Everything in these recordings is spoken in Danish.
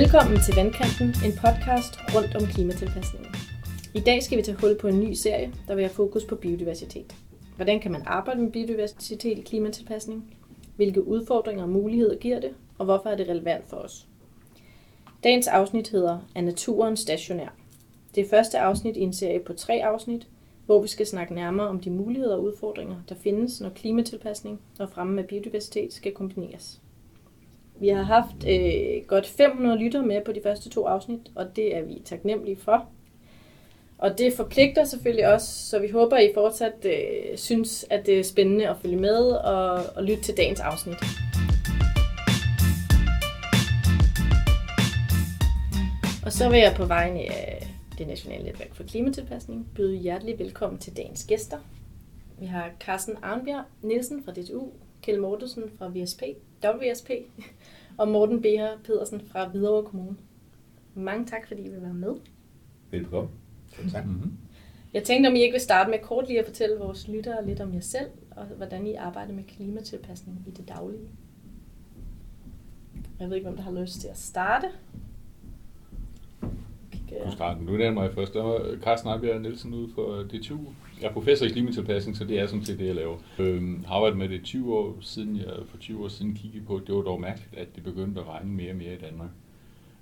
Velkommen til Vandkanten, en podcast rundt om klimatilpasningen. I dag skal vi tage hul på en ny serie, der vil have fokus på biodiversitet. Hvordan kan man arbejde med biodiversitet i klimatilpasning? Hvilke udfordringer og muligheder giver det? Og hvorfor er det relevant for os? Dagens afsnit hedder Er naturen stationær? Det er første afsnit i en serie på tre afsnit, hvor vi skal snakke nærmere om de muligheder og udfordringer, der findes, når klimatilpasning og fremme af biodiversitet skal kombineres. Vi har haft øh, godt 500 lytter med på de første to afsnit, og det er vi taknemmelige for. Og det forpligter selvfølgelig også, så vi håber, I fortsat øh, synes, at det er spændende at følge med og, og lytte til dagens afsnit. Og så vil jeg på vegne af det Nationale Netværk for Klimatilpasning byde hjertelig velkommen til dagens gæster. Vi har Carsten Arnbjerg Nielsen fra DTU, Kjell Mortensen fra VSP, WSP og Morten Beher Pedersen fra Hvidovre Kommune. Mange tak, fordi I vil være med. Velkommen. Tak. Mm-hmm. Jeg tænkte, om I ikke vil starte med kort lige at fortælle vores lyttere lidt om jer selv, og hvordan I arbejder med klimatilpasning i det daglige. Jeg ved ikke, hvem der har lyst til at starte. Du starter. Nu er mig først. Der var Carsten Arbjerg Nielsen ude for DTU. Jeg er professor i klimatilpasning, så det er sådan set det, jeg laver. Øhm, har arbejdet med det 20 år siden, jeg for 20 år siden kiggede på, det var dog mærkeligt, at det begyndte at regne mere og mere i Danmark.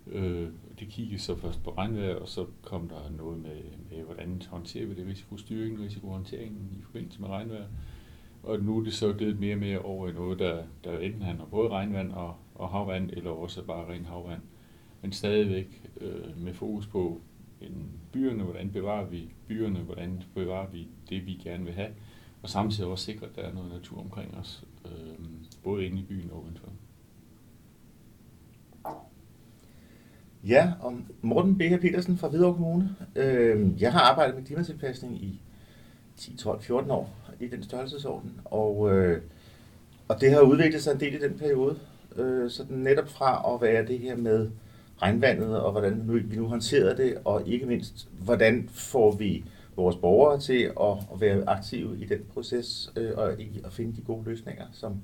Øh, det kiggede så først på regnvejr, og så kom der noget med, med hvordan håndterer vi det risikostyringen, risikohåndteringen i forbindelse med regnvejr. Og nu er det så gået mere og mere over i noget, der, der enten handler både regnvand og, og havvand, eller også bare ren havvand. Men stadigvæk øh, med fokus på en, byerne, hvordan bevarer vi byerne, hvordan bevarer vi det, vi gerne vil have, og samtidig også sikre, at der er noget natur omkring os, øh, både inde i byen og udenfor. Ja, og Morten Becker Petersen fra Hvidovre Kommune. Øh, jeg har arbejdet med klimatilpasning i 10, 12, 14 år i den størrelsesorden, og, øh, og det har udviklet sig en del i den periode. Øh, så den netop fra at være det her med regnvandet, og hvordan vi nu håndterer det, og ikke mindst, hvordan får vi vores borgere til at, være aktive i den proces, øh, og i at finde de gode løsninger, som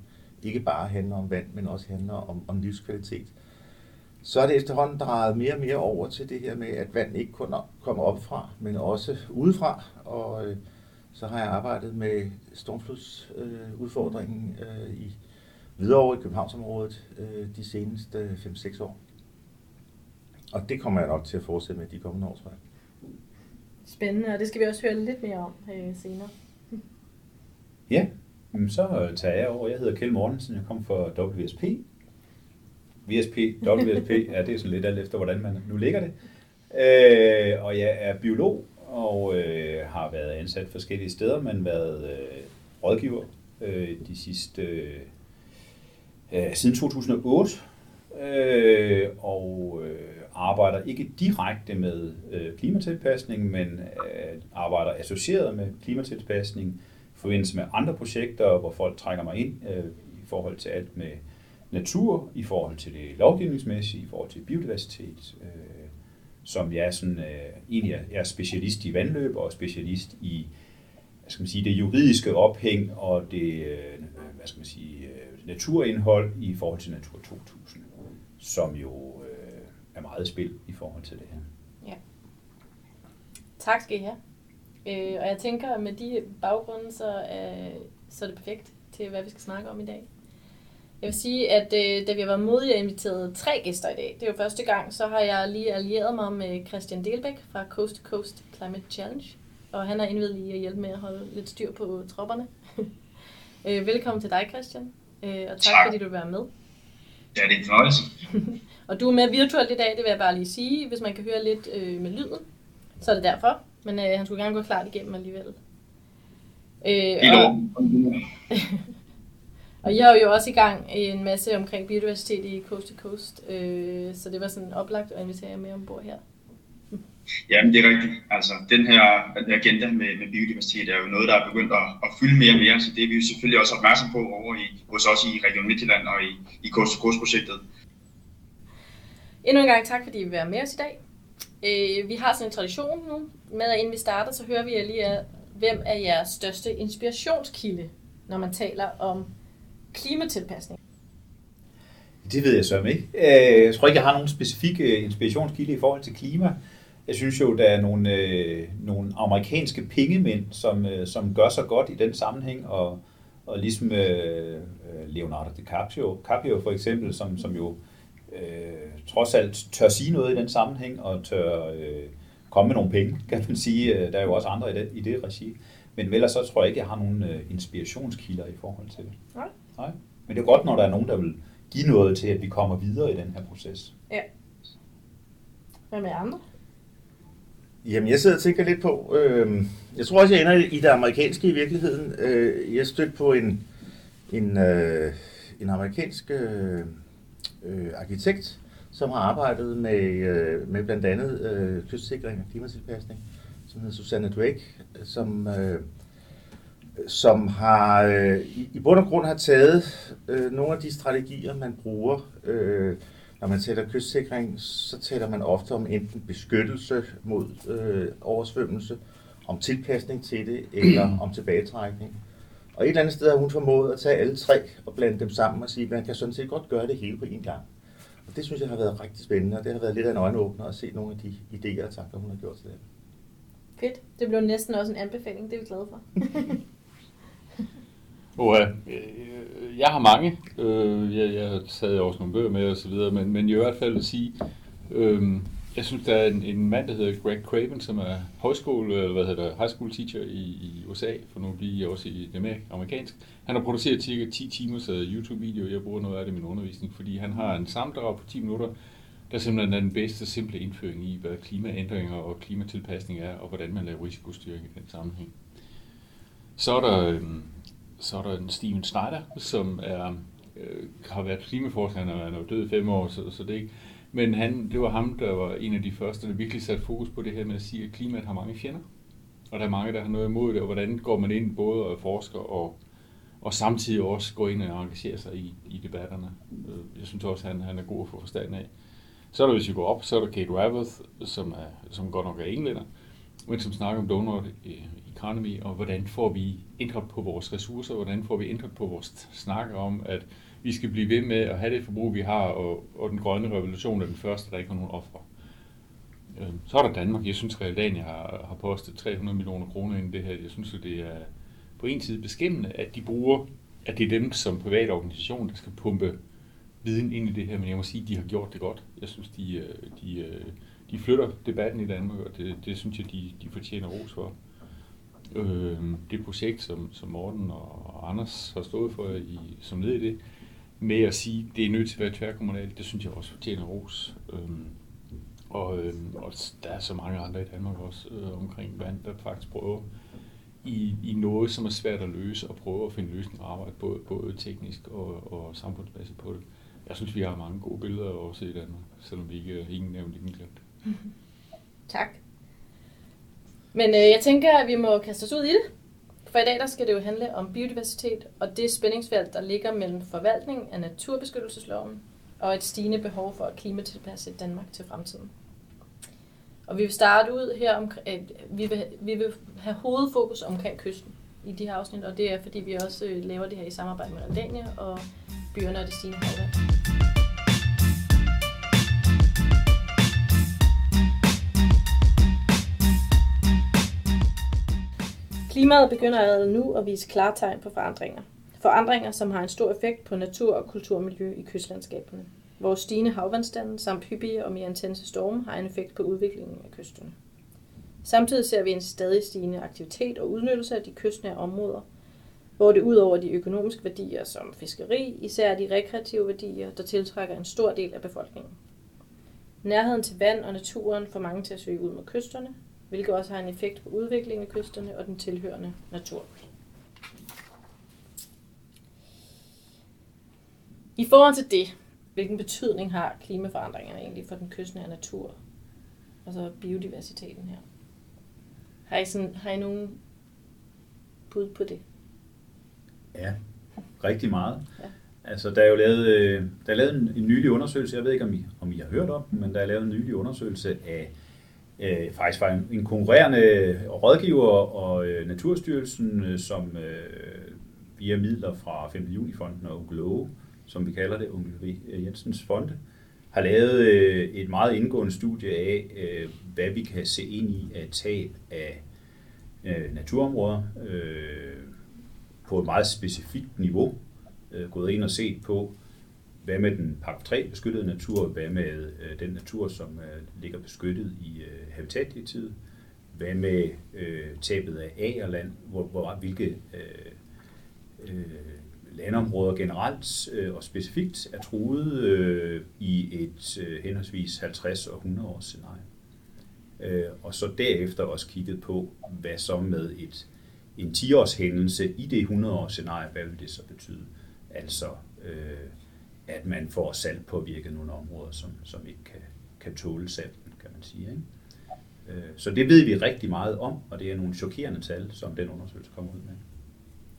ikke bare handler om vand, men også handler om, om livskvalitet. Så er det efterhånden drejet mere og mere over til det her med, at vand ikke kun kommer op fra, men også udefra. Og øh, så har jeg arbejdet med stormflodsudfordringen øh, i Hvidovre i Københavnsområdet øh, de seneste 5-6 år. Og det kommer jeg nok til at fortsætte med de kommende år, tror jeg. Spændende, og det skal vi også høre lidt mere om øh, senere. Ja, så tager jeg over. Jeg hedder Kjell Mortensen, jeg kommer fra WSP. VSP, WSP, ja, det er sådan lidt alt efter, hvordan man nu ligger det. Øh, og jeg er biolog og øh, har været ansat forskellige steder, men været øh, rådgiver øh, de sidste øh, siden 2008. Øh, og øh, arbejder ikke direkte med øh, klimatilpasning, men øh, arbejder associeret med klimatilpasning i forbindelse med andre projekter, hvor folk trækker mig ind øh, i forhold til alt med natur, i forhold til det lovgivningsmæssige, i forhold til biodiversitet, øh, som jeg er sådan, øh, egentlig er, jeg er specialist i vandløb og specialist i hvad skal man sige, det juridiske ophæng og det øh, hvad skal man sige, øh, naturindhold i forhold til Natur 2000, som jo er meget spil i forhold til det her. Ja. Tak skal I have. Øh, og jeg tænker, at med de baggrunde, så er, så er det perfekt til, hvad vi skal snakke om i dag. Jeg vil sige, at øh, da vi var modige og inviteret tre gæster i dag, det er jo første gang, så har jeg lige allieret mig med Christian Delbæk fra Coast to Coast Climate Challenge. Og han har indvidet lige at hjælpe med at holde lidt styr på tropperne. øh, velkommen til dig, Christian. Øh, og tak, tak, fordi du vil være med. Ja, det er en fornøjelse. og du er med virtuelt i dag, det vil jeg bare lige sige. Hvis man kan høre lidt øh, med lyden, så er det derfor. Men øh, han skulle gerne gå klart igennem alligevel. Øh, og, og jeg er jo også i gang i en masse omkring biodiversitet i Coast to Coast, øh, så det var sådan oplagt at invitere jer med ombord her. Jamen, det er rigtigt. Altså, den her agenda med, med biodiversitet er jo noget, der er begyndt at, at fylde mere og mere, så det er vi jo selvfølgelig også opmærksom på over i, hos os i Region Midtjylland og i, i Coast to Coast-projektet. Endnu en gang tak, fordi I vil være med os i dag. Øh, vi har sådan en tradition nu med, at inden vi starter, så hører vi lige, hvem er jeres største inspirationskilde, når man taler om klimatilpasning? Det ved jeg så ikke. Øh, Jeg tror ikke, jeg har nogen specifik øh, inspirationskilde i forhold til klima. Jeg synes jo, der er nogle, øh, nogle amerikanske pengemænd, som, øh, som gør sig godt i den sammenhæng, og, og ligesom øh, øh, Leonardo DiCaprio Caprio for eksempel, som, som jo øh, trods alt tør sige noget i den sammenhæng, og tør øh, komme med nogle penge, kan man sige. Øh, Der er jo også andre i det, i det regi. Men ellers så tror jeg ikke, jeg har nogen øh, inspirationskilder i forhold til det. Nej. Nej. Men det er godt, når der er nogen, der vil give noget til, at vi kommer videre i den her proces. Ja. Hvad med andre? Jamen, jeg sidder og tænker lidt på, øh, jeg tror også, jeg ender i det amerikanske i virkeligheden. Øh, jeg stødte på en, en, øh, en amerikansk øh, øh, arkitekt, som har arbejdet med, øh, med blandt andet øh, kystsikring og klimatilpasning, som hedder Susanne Drake, som, øh, som har øh, i, i bund og grund har taget øh, nogle af de strategier, man bruger, øh, når man taler kystsikring, så taler man ofte om enten beskyttelse mod øh, oversvømmelse, om tilpasning til det, eller om tilbagetrækning. Og et eller andet sted har hun formået at tage alle tre og blande dem sammen og sige, at man kan sådan set godt gøre det hele på én gang. Og det synes jeg har været rigtig spændende, og det har været lidt af en øjenåbner at se nogle af de idéer og tanker, hun har gjort til det. Fedt. Det blev næsten også en anbefaling, det er vi glade for. Øh, Øh, jeg har mange. Øh, jeg, jeg har taget også nogle bøger med og så videre, men, men i hvert fald vil sige, øh, jeg synes, der er en, en mand, der hedder Greg Craven, som er højskole, eller hvad hedder det, high school teacher i, i USA, for nu bliver jeg også i det mere amerikansk. Han har produceret cirka 10 timers YouTube-video, jeg bruger noget af det i min undervisning, fordi han har en samdrag på 10 minutter, der simpelthen er den bedste simple indføring i, hvad klimaændringer og klimatilpasning er, og hvordan man laver risikostyring i den sammenhæng. Så er der, øh, så er der en Steven Snyder, som er, øh, har været klimaforsker, han er, han er død i fem år, så, så det ikke... Men han, det var ham, der var en af de første, der virkelig satte fokus på det her med at sige, at klimaet har mange fjender. Og der er mange, der har noget imod det, og hvordan går man ind både og forsker og, og samtidig også går ind og engagerer sig i, i debatterne. Øh, jeg synes også, at han, han er god at få forstand af. Så er der, hvis vi går op, så er der Kate Raworth, som, er, som godt nok er englænder, men som snakker om donut economy, og hvordan får vi ændret på vores ressourcer, hvordan får vi ændret på vores snak om, at vi skal blive ved med at have det forbrug, vi har, og, og den grønne revolution er den første, der ikke har nogen ofre. Øhm, så er der Danmark. Jeg synes, Realdania har, har postet 300 millioner kroner ind i det her. Jeg synes, at det er på en side beskæmmende, at de bruger, at det er dem som private organisation, der skal pumpe viden ind i det her, men jeg må sige, at de har gjort det godt. Jeg synes, de, øh, de, øh, de flytter debatten i Danmark, og det, det synes jeg, de, de fortjener ros for. Øh, det projekt, som, som Morten og Anders har stået for i, som led i det, med at sige, at det er nødt til at være tværkommunalt, det synes jeg også fortjener ros. Øh, og, øh, og der er så mange andre i Danmark også øh, omkring vand, der faktisk prøver i, i noget, som er svært at løse, og prøve at finde løsninger og arbejde både, både teknisk og, og samfundsmæssigt på det. Jeg synes, vi har mange gode billeder også i Danmark, selvom vi ikke er ingen nævnt, ingen glemt. Tak. Men øh, jeg tænker, at vi må kaste os ud i det. For i dag der skal det jo handle om biodiversitet og det spændingsfelt, der ligger mellem forvaltning af naturbeskyttelsesloven og et stigende behov for at klimatilpasse Danmark til fremtiden. Og vi vil starte ud her om, at vi vil, vi vil have hovedfokus omkring kysten i de her afsnit, og det er fordi vi også øh, laver det her i samarbejde med Realdania og byerne og det stigende havvand. Klimaet begynder allerede nu at vise klare tegn på forandringer. Forandringer, som har en stor effekt på natur og kulturmiljø i kystlandskaberne. Vores stigende havvandstande samt hyppige og mere intense storme har en effekt på udviklingen af kysterne. Samtidig ser vi en stadig stigende aktivitet og udnyttelse af de kystnære områder, hvor det ud over de økonomiske værdier som fiskeri, især de rekreative værdier, der tiltrækker en stor del af befolkningen. Nærheden til vand og naturen får mange til at søge ud mod kysterne, hvilket også har en effekt på udviklingen af kysterne og den tilhørende natur. I forhold til det, hvilken betydning har klimaforandringerne egentlig for den kystnære natur, og så biodiversiteten her? Har I, sådan, har I nogen bud på det? Ja, rigtig meget. Ja. Altså, der er jo lavet, øh, der er lavet en, en nylig undersøgelse, jeg ved ikke, om I, om I har hørt om den, men der er lavet en nylig undersøgelse af øh, faktisk var en, en konkurrerende rådgiver og øh, Naturstyrelsen, øh, som øh, via midler fra 5. juni-fonden og Globe som vi kalder det, Onkel V. Øh, Jensens Fonde, har lavet øh, et meget indgående studie af, øh, hvad vi kan se ind i af tab af øh, naturområder øh, på et meget specifikt niveau. Øh, gået ind og set på, hvad med den park 3 beskyttede natur, hvad med øh, den natur, som øh, ligger beskyttet i øh, habitatdirektivet, hvad med øh, tabet af agerland, hvor, hvor, hvilke øh, øh, landområder generelt øh, og specifikt er truet øh, i et øh, henholdsvis 50 og 100 års scenarie. Øh, og så derefter også kigget på, hvad så med et, en 10-års hændelse i det 100-års scenarie, hvad vil det så betyde? Altså, øh, at man får salt påvirket nogle områder, som, som ikke kan, kan tåle salten, kan man sige. Ikke? Øh, så det ved vi rigtig meget om, og det er nogle chokerende tal, som den undersøgelse kommer ud med.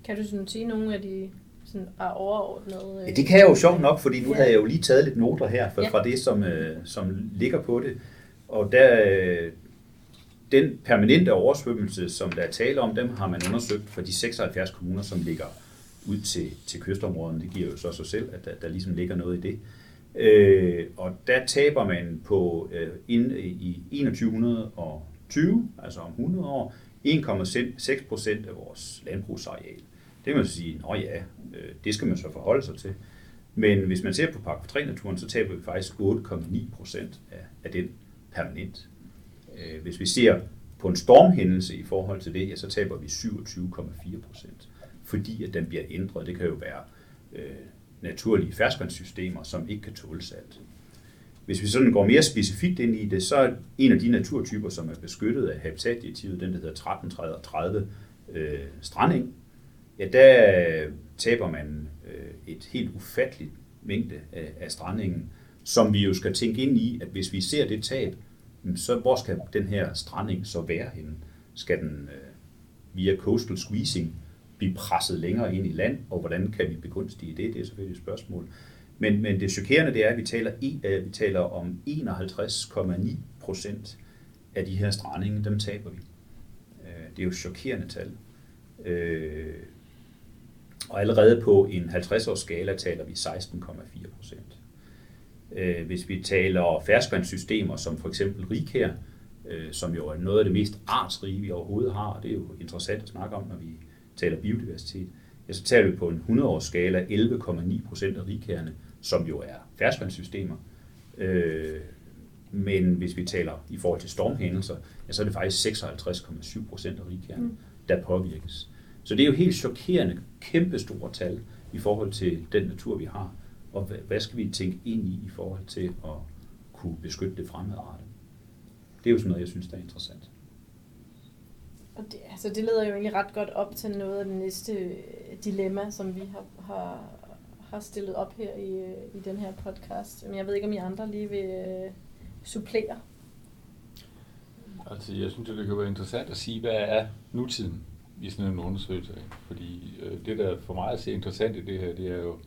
Kan du sådan sige nogle af de sådan er overordnet? Ja, det kan jeg jo sjovt nok, fordi nu ja. havde jeg jo lige taget lidt noter her fra, ja. fra det, som, øh, som ligger på det. Og der, øh, den permanente oversvømmelse, som der er tale om, dem har man undersøgt for de 76 kommuner, som ligger ud til, til kystområderne. Det giver jo så sig selv, at der, der ligesom ligger noget i det. Øh, og der taber man på øh, ind, i 2120, altså om 100 år, 1,6 procent af vores landbrugsareal. Det kan man så sige, at ja, øh, det skal man så forholde sig til. Men hvis man ser på Park 3-naturen, så taber vi faktisk 8,9 procent af, af den permanent. Øh, hvis vi ser på en stormhændelse i forhold til det, ja, så taber vi 27,4 procent, fordi at den bliver ændret. Det kan jo være øh, naturlige ferskvandssystemer, som ikke kan tåle salt. Hvis vi sådan går mere specifikt ind i det, så er en af de naturtyper, som er beskyttet af habitatdirektivet, den der hedder 1330 øh, stranding, ja, der taber man øh, et helt ufatteligt mængde af, af strandingen, som vi jo skal tænke ind i, at hvis vi ser det tab, så hvor skal den her stranding så være henne? Skal den øh, via coastal squeezing blive presset længere ind i land, og hvordan kan vi begunstige det? Det er selvfølgelig et spørgsmål. Men, men det chokerende det er, at vi taler, i, øh, vi taler om 51,9 procent af de her strandinge, dem taber vi. Øh, det er jo chokerende tal. Øh, og allerede på en 50-års skala taler vi 16,4 procent. Øh, hvis vi taler ferskvandssystemer som for eksempel Rikær, øh, som jo er noget af det mest artsrige, vi overhovedet har, og det er jo interessant at snakke om, når vi taler biodiversitet, ja, så taler vi på en 100-års skala 11,9 procent af rikærne, som jo er ferskvandssystemer. Øh, men hvis vi taler i forhold til stormhændelser, ja, så er det faktisk 56,7 procent af rigkerne, mm. der påvirkes. Så det er jo helt chokerende, kæmpe store tal i forhold til den natur, vi har. Og hvad skal vi tænke ind i i forhold til at kunne beskytte det fremadrettet? Det er jo sådan noget, jeg synes, der er interessant. Og det, altså det leder jo egentlig ret godt op til noget af det næste øh, dilemma, som vi har, har, har stillet op her i, øh, i den her podcast. Men jeg ved ikke, om I andre lige vil øh, supplere. Altså, jeg synes, det kan være interessant at sige, hvad er nutiden i sådan en undersøgelse. Fordi øh, det, der for mig at se interessant i det her, det er jo,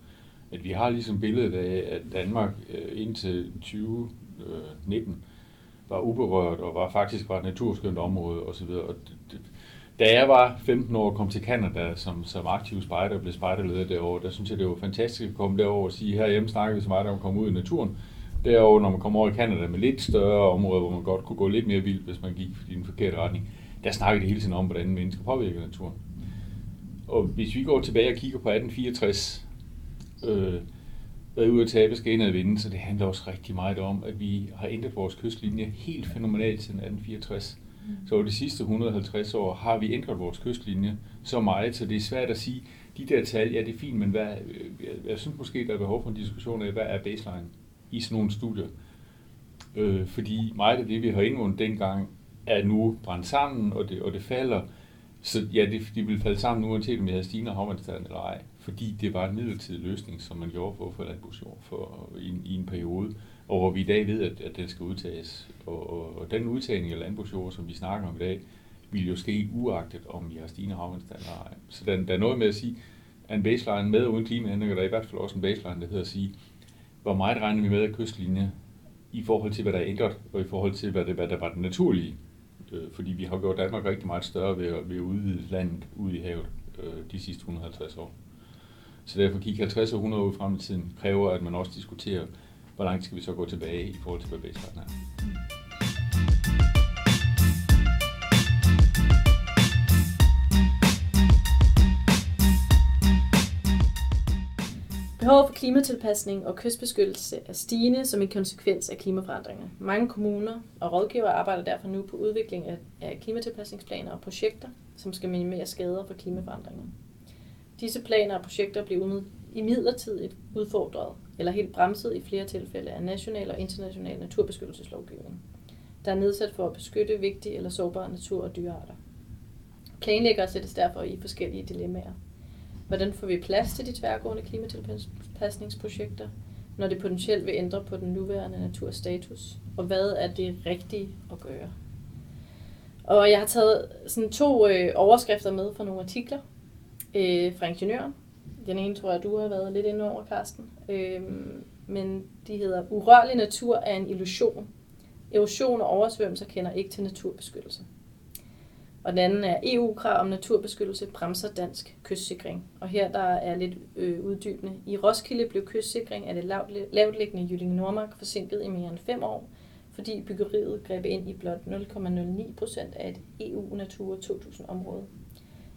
at vi har ligesom billedet af, at Danmark øh, indtil 2019 var uberørt og var faktisk var et naturskønt område osv. Og det, da jeg var 15 år og kom til Canada som, som aktiv spejder og blev spejderleder derovre, der synes jeg, det var fantastisk at komme derover og sige, herhjemme snakker vi så meget om at komme ud i naturen. Derover, når man kommer over i Canada med lidt større områder, hvor man godt kunne gå lidt mere vildt, hvis man gik i den forkerte retning, der snakkede det hele tiden om, hvordan mennesker påvirker naturen. Og hvis vi går tilbage og kigger på 1864, øh, været ude at tabe skal ind og vinde, så det handler også rigtig meget om, at vi har ændret vores kystlinje helt fænomenalt siden 1864. Mm. Så over de sidste 150 år har vi ændret vores kystlinje så meget, så det er svært at sige, de der tal, ja det er fint, men hvad, jeg, jeg synes måske, der er behov for en diskussion af, hvad er baseline i sådan nogle studier. Øh, fordi meget af det, vi har indvundet dengang, er nu brændt sammen, og det, og det falder. Så ja, det, de vil falde sammen uanset om vi havde stigende havvandstand eller ej, fordi det var en midlertidig løsning, som man gjorde for, for landbrugsjord for, i, i en periode og hvor vi i dag ved, at, at den skal udtages. Og, og, og den udtagning af landbrugsjord, som vi snakker om i dag, vil jo ske uagtet, om vi har stigende havvandstandard. Så der, der er noget med at sige, at en baseline med uden klimaændringer, der er i hvert fald også en baseline, der hedder at sige, hvor meget regner vi med af kystlinje i forhold til, hvad der er ændret, og i forhold til, hvad, det, hvad der var det naturlige. Øh, fordi vi har gjort Danmark rigtig meget større ved at, ved at udvide landet ud i havet øh, de sidste 150 år. Så derfor kigge 50 og 100 år frem i tiden kræver, at man også diskuterer, hvor langt skal vi så gå tilbage i forhold til, hvad baseline er. Behovet for klimatilpasning og kystbeskyttelse er stigende som en konsekvens af klimaforandringer. Mange kommuner og rådgivere arbejder derfor nu på udvikling af klimatilpasningsplaner og projekter, som skal minimere skader fra klimaforandringer. Disse planer og projekter bliver imidlertid udfordret eller helt bremset i flere tilfælde af national og international naturbeskyttelseslovgivning, der er nedsat for at beskytte vigtige eller sårbare natur- og dyrearter. Planlæggere sættes derfor i forskellige dilemmaer. Hvordan får vi plads til de tværgående klimatilpasningsprojekter, når det potentielt vil ændre på den nuværende naturstatus? Og hvad er det rigtige at gøre? Og jeg har taget sådan to øh, overskrifter med fra nogle artikler øh, fra Ingeniøren. Den ene tror jeg, du har været lidt inde over, Karsten. Øh, men de hedder Urørlig natur er en illusion. Erosion og oversvømmelser kender ikke til naturbeskyttelse. Og den anden er EU-krav om naturbeskyttelse bremser dansk kystsikring. Og her der er lidt øh, uddybende. I Roskilde blev kystsikring af det lavtliggende Jyllinge Nordmark forsinket i mere end fem år, fordi byggeriet greb ind i blot 0,09 procent af et EU-Natur 2000-område.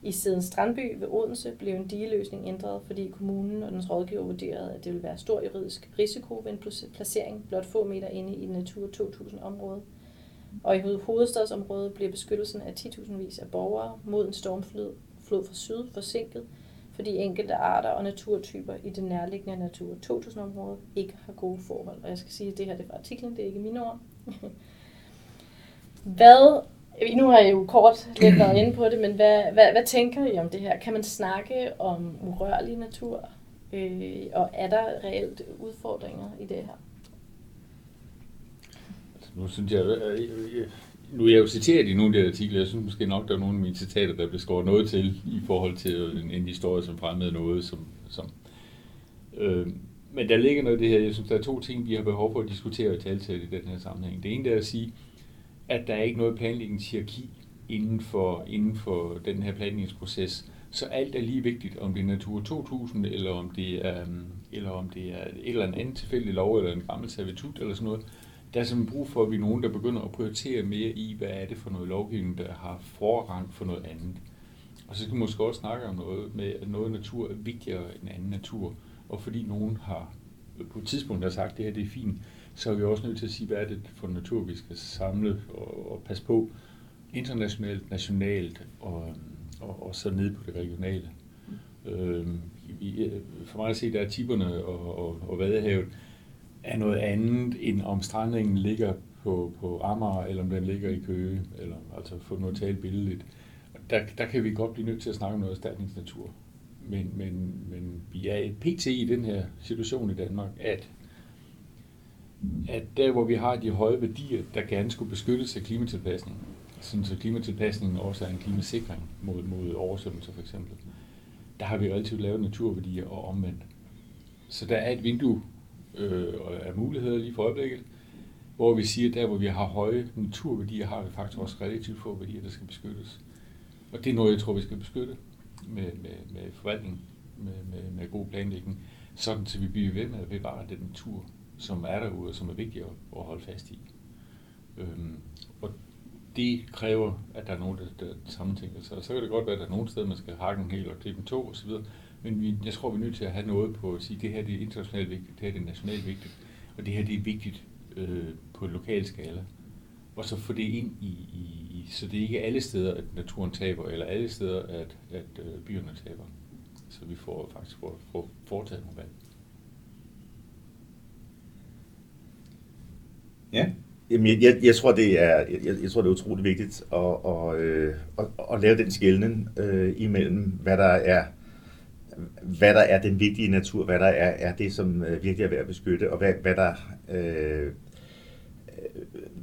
I siden Strandby ved Odense blev en digeløsning ændret, fordi kommunen og dens rådgiver vurderede, at det ville være stor juridisk risiko ved en placering blot få meter inde i Natur 2000-området og i hovedstadsområdet bliver beskyttelsen af 10.000 vis af borgere mod en stormflod flod fra syd forsinket, fordi enkelte arter og naturtyper i det nærliggende Natur 2000-område ikke har gode forhold. Og jeg skal sige, at det her det er fra artiklen, det er ikke mine ord. hvad, nu har jeg jo kort lidt været inde på det, men hvad, hvad, hvad tænker I om det her? Kan man snakke om urørlig natur? Øh, og er der reelt udfordringer i det her? nu synes jeg, øh, øh, nu er jeg jo citeret i nogle af de artikler, jeg synes måske nok, der er nogle af mine citater, der bliver skåret noget til i forhold til en, en historie, som fremmede noget, som... som øh, men der ligger noget i det her, jeg synes, der er to ting, vi har behov for at diskutere og tale til i den her sammenhæng. Det ene er at sige, at at der er ikke noget planlægningshierarki inden for, inden for den her planlægningsproces, så alt er lige vigtigt, om det er Natur 2000, eller om det er, eller om det er et eller andet tilfældig lov, eller en gammel servitut, eller sådan noget der er simpelthen brug for, at vi er nogen, der begynder at prioritere mere i, hvad er det for noget lovgivning, der har forrang for noget andet. Og så skal vi måske også snakke om noget med, at noget natur er vigtigere end anden natur. Og fordi nogen har på et tidspunkt har sagt, at det her det er fint, så er vi også nødt til at sige, hvad er det for natur, vi skal samle og, og passe på internationalt, nationalt og, og, og så ned på det regionale. Øhm, for mig at se, der er tiberne og, og, og vadehavet, er noget andet, end om strandingen ligger på, på Amager, eller om den ligger i Køge, eller altså få noget tale billedligt. Der, der kan vi godt blive nødt til at snakke om noget erstatningsnatur. Men, men, men vi er et pt. i den her situation i Danmark, at, at der, hvor vi har de høje værdier, der gerne skulle beskyttes af klimatilpasning, sådan så klimatilpasningen også er en klimasikring mod, mod oversvømmelser for eksempel, der har vi relativt lavet naturværdier og omvendt. Så der er et vindue øh, af muligheder lige for øjeblikket, hvor vi siger, at der hvor vi har høje naturværdier, har vi faktisk også relativt få værdier, der skal beskyttes. Og det er noget, jeg tror, vi skal beskytte med, med, med forvaltning, med, med, med god planlægning, sådan så vi bliver ved med at bevare den natur, som er derude, og som er vigtige at, at holde fast i. Øhm, og det kræver, at der er nogen, der, der sammentænker sig. Og så kan det godt være, at der er nogle steder, man skal hakke en hel og klippe en to osv., men vi, jeg tror, vi er nødt til at have noget på at sige, at det her det er internationalt vigtigt, det her det er nationalt vigtigt, og det her det er vigtigt øh, på en lokal skala. Og så få det ind i, i, så det er ikke alle steder, at naturen taber, eller alle steder, at, at øh, byerne taber. Så vi får faktisk får, får foretaget nogle valg. Ja. Jamen, jeg, jeg, jeg, tror, det er, jeg, jeg tror, det er utroligt vigtigt at, at, øh, at, at lave den skældning øh, imellem, hvad der er hvad der er den vigtige natur, hvad der er, er det, som øh, virkelig er værd at beskytte, og hvad, hvad der øh,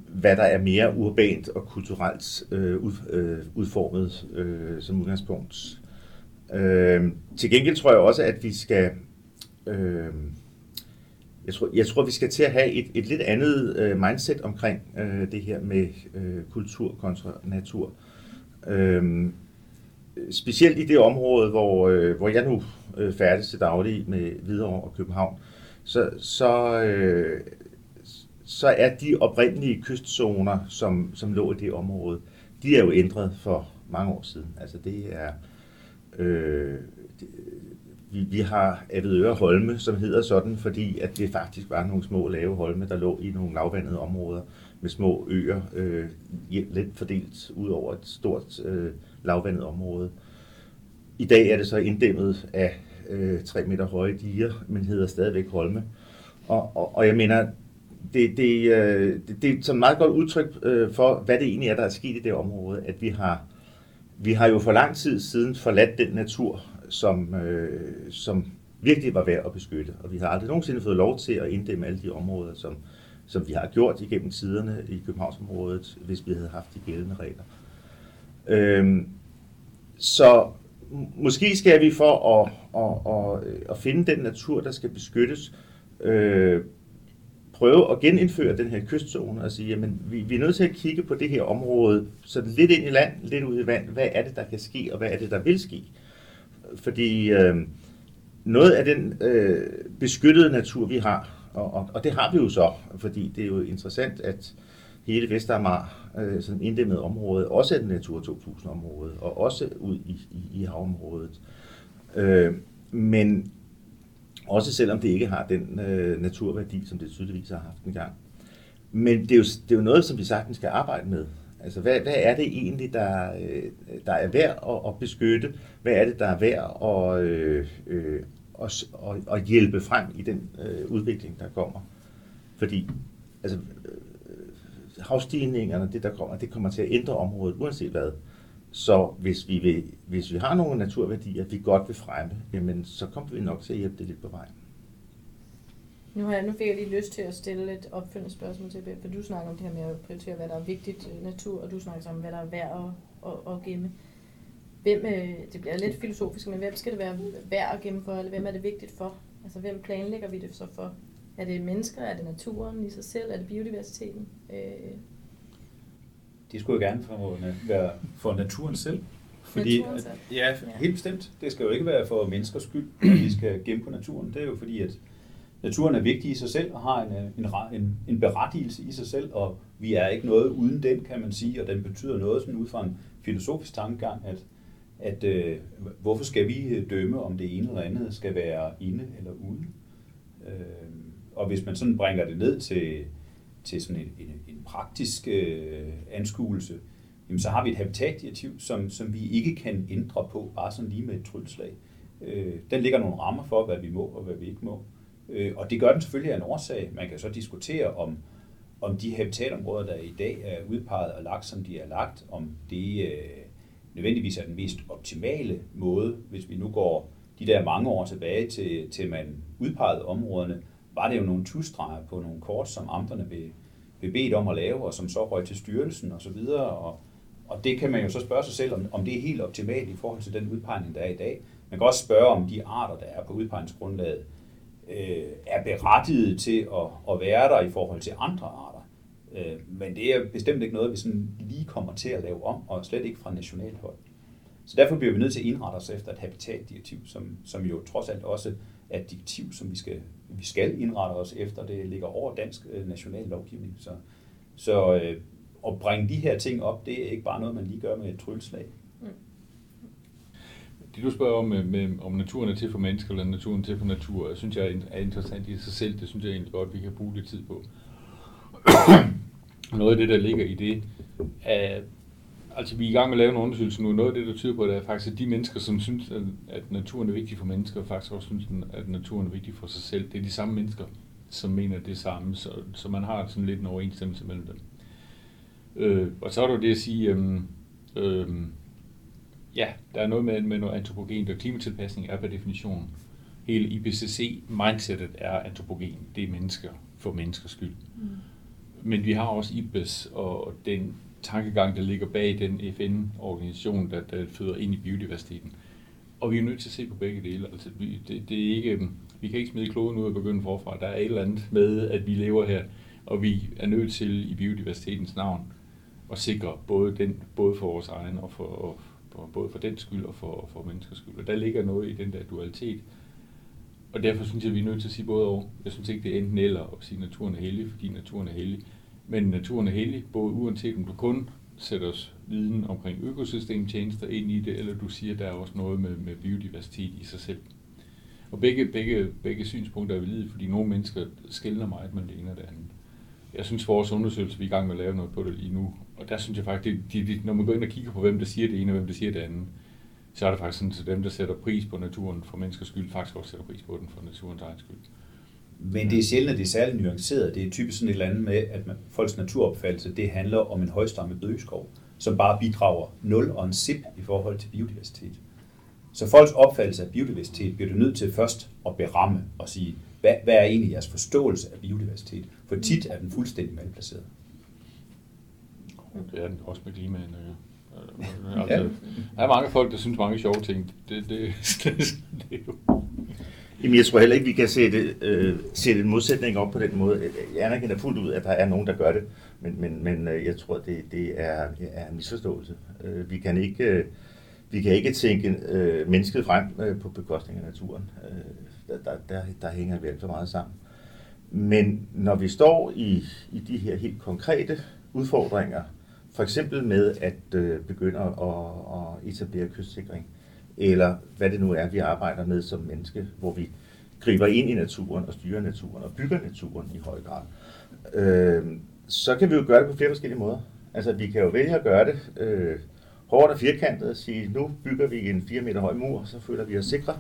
hvad der er mere urbant og kulturelt øh, ud, øh, udformet øh, som udgangspunkt. Øh, til gengæld tror jeg også, at vi skal øh, jeg tror, jeg tror, vi skal til at have et, et lidt andet øh, mindset omkring øh, det her med øh, kultur kontra natur. Øh, specielt i det område, hvor, øh, hvor jeg nu øh, færdes til daglig med Hvidovre og København, så, så, øh, så er de oprindelige kystzoner, som, som lå i det område, de er jo ændret for mange år siden. Altså det er, øh, det, vi, vi har Avedøre Holme, som hedder sådan, fordi at det faktisk var nogle små lave holme, der lå i nogle lavvandede områder med små øer, øh, lidt fordelt ud over et stort øh, lavvandet område. I dag er det så inddæmmet af øh, 3 meter høje diger, men hedder stadigvæk Holme. Og, og, og jeg mener, det, det, øh, det, det er et meget godt udtryk øh, for, hvad det egentlig er, der er sket i det område, at vi har, vi har jo for lang tid siden forladt den natur, som, øh, som virkelig var værd at beskytte, og vi har aldrig nogensinde fået lov til at inddæmme alle de områder, som, som vi har gjort igennem tiderne i Københavnsområdet, hvis vi havde haft de gældende regler. Øhm, så måske skal vi for at, at, at, at finde den natur, der skal beskyttes, øh, prøve at genindføre den her kystzone og sige, jamen vi, vi er nødt til at kigge på det her område, så lidt ind i land, lidt ud i vand, hvad er det, der kan ske, og hvad er det, der vil ske? Fordi øh, noget af den øh, beskyttede natur, vi har, og, og, og det har vi jo så, fordi det er jo interessant, at hele Vestermar, øh, sådan inddæmmet område, også er et Natur 2000-område, og også ud i, i, i havområdet. Øh, men også selvom det ikke har den øh, naturværdi, som det tydeligvis har haft engang. Men det er, jo, det er jo noget, som vi sagtens skal arbejde med. Altså, hvad, hvad er det egentlig, der, øh, der er værd at, at beskytte? Hvad er det, der er værd at, øh, øh, at, at, at hjælpe frem i den øh, udvikling, der kommer? Fordi altså, øh, havstigningerne, det der kommer, det kommer til at ændre området, uanset hvad. Så hvis vi, vil, hvis vi har nogle naturværdier, vi godt vil fremme, jamen, så kommer vi nok til at hjælpe det lidt på vejen. Nu, har jeg, nu fik jeg lige lyst til at stille et opfølgende spørgsmål til, for du snakker om det her med at prioritere, hvad der er vigtigt øh, natur, og du snakker om, hvad der er værd at, at, at gemme. Hvem, øh, det bliver lidt filosofisk, men hvem skal det være værd at gemme for, eller hvem er det vigtigt for? Altså, hvem planlægger vi det så for? Er det mennesker? Er det naturen i sig selv? Er det biodiversiteten? Øh, de skulle jo gerne for, være for naturen selv. Fordi, naturen selv. At, ja, helt bestemt. Det skal jo ikke være for menneskers skyld, at vi skal gemme på naturen. Det er jo fordi, at naturen er vigtig i sig selv og har en, øh, en, en, en berettigelse i sig selv, og vi er ikke noget uden den, kan man sige, og den betyder noget sådan ud fra en filosofisk tankegang, at, at øh, hvorfor skal vi øh, dømme, om det ene eller andet skal være inde eller ude? Øh, og hvis man sådan bringer det ned til, til sådan en, en, en praktisk øh, anskuelse, jamen så har vi et habitatdirektiv, som, som vi ikke kan ændre på, bare sådan lige med et trylleslag. Øh, den ligger nogle rammer for, hvad vi må og hvad vi ikke må. Øh, og det gør den selvfølgelig af en årsag. Man kan så diskutere, om, om de habitatområder, der i dag er udpeget og lagt, som de er lagt, om det øh, nødvendigvis er den mest optimale måde, hvis vi nu går de der mange år tilbage til, til man udpegede områderne, var det jo nogle tusstreger på nogle kort, som amterne blev, blev bedt om at lave, og som så røg til styrelsen osv. Og, så videre, og, og det kan man jo så spørge sig selv, om, om det er helt optimalt i forhold til den udpegning, der er i dag. Man kan også spørge, om de arter, der er på udpegningsgrundlaget, øh, er berettiget til at, at være der i forhold til andre arter. Øh, men det er bestemt ikke noget, vi sådan lige kommer til at lave om, og slet ikke fra nationalt hold. Så derfor bliver vi nødt til at indrette os efter et habitatdirektiv, som, som jo trods alt også er et direktiv, som vi skal, vi skal indrette os efter. Det ligger over dansk øh, national lovgivning. Så, så øh, at bringe de her ting op, det er ikke bare noget, man lige gør med et trylleslag. Det du spørger om, med, med, om naturen er til for mennesker, eller naturen er til for natur, jeg synes jeg er interessant i sig selv. Det synes jeg egentlig godt, vi kan bruge lidt tid på. Noget af det, der ligger i det, er, altså vi er i gang med at lave en undersøgelse nu. Noget af det, der tyder på, det er faktisk, at de mennesker, som synes, at naturen er vigtig for mennesker, faktisk også synes, at naturen er vigtig for sig selv. Det er de samme mennesker, som mener det samme, så, så man har sådan lidt en overensstemmelse mellem dem. Øh, og så er der det at sige, øh, øh, ja, der er noget med, med noget antropogent, og klimatilpasning er per definition. Hele IPCC-mindsetet er antropogen. Det er mennesker for menneskers skyld. Mm. Men vi har også IPBES og den tankegang, der ligger bag den FN-organisation, der, der føder ind i biodiversiteten. Og vi er nødt til at se på begge dele. Altså, vi, det, det er ikke, vi kan ikke smide kloden ud og begynde forfra. Der er et eller andet med, at vi lever her, og vi er nødt til i biodiversitetens navn at sikre både, den, både for vores egen og for, både for den skyld og for, for menneskers skyld. Og der ligger noget i den der dualitet. Og derfor synes jeg, at vi er nødt til at sige både og. Jeg synes ikke, det er enten eller at sige, at naturen er hellig, fordi naturen er hellig. Men naturen er hellig, både uanset om du kun sætter os viden omkring økosystemtjenester ind i det, eller du siger, at der er også noget med, med biodiversitet i sig selv. Og begge, begge, begge synspunkter er valide, fordi nogle mennesker skældner meget mellem det ene og det andet. Jeg synes, vores undersøgelse, vi er i gang med at lave noget på det lige nu, og der synes jeg faktisk, det, de, de, når man går ind og kigger på, hvem der siger det ene og hvem der siger det andet, så er det faktisk sådan, at dem, der sætter pris på naturen for menneskers skyld, faktisk også sætter pris på den for naturens egen skyld. Men det er sjældent, at det er særligt nuanceret. Det er typisk sådan et eller andet med, at man, folks naturopfattelse, det handler om en højstammet bøgeskov, som bare bidrager 0 og en sip i forhold til biodiversitet. Så folks opfattelse af biodiversitet bliver du nødt til først at beramme og sige, hvad, hvad er egentlig jeres forståelse af biodiversitet? For tit er den fuldstændig malplaceret. Det er den også med klimaet. Ja. Altså, der er mange folk, der synes mange sjove ting. Det, det, det, det er jo Jamen, jeg tror heller ikke, vi kan sætte, øh, sætte en modsætning op på den måde. Jeg anerkender fuldt ud, at der er nogen, der gør det, men, men, men øh, jeg tror, det, det er, er en misforståelse. Øh, vi kan ikke, øh, vi kan ikke tænke øh, mennesket frem øh, på bekostning af naturen. Øh, der, der, der, der hænger vi alt for meget sammen. Men når vi står i, i de her helt konkrete udfordringer, for eksempel med at øh, begynde at, at etablere kystsikring, eller hvad det nu er, vi arbejder med som menneske, hvor vi griber ind i naturen og styrer naturen og bygger naturen i høj grad, øh, så kan vi jo gøre det på flere forskellige måder. Altså, vi kan jo vælge at gøre det øh, hårdt og firkantet og sige, nu bygger vi en 4 meter høj mur, så føler vi os sikre.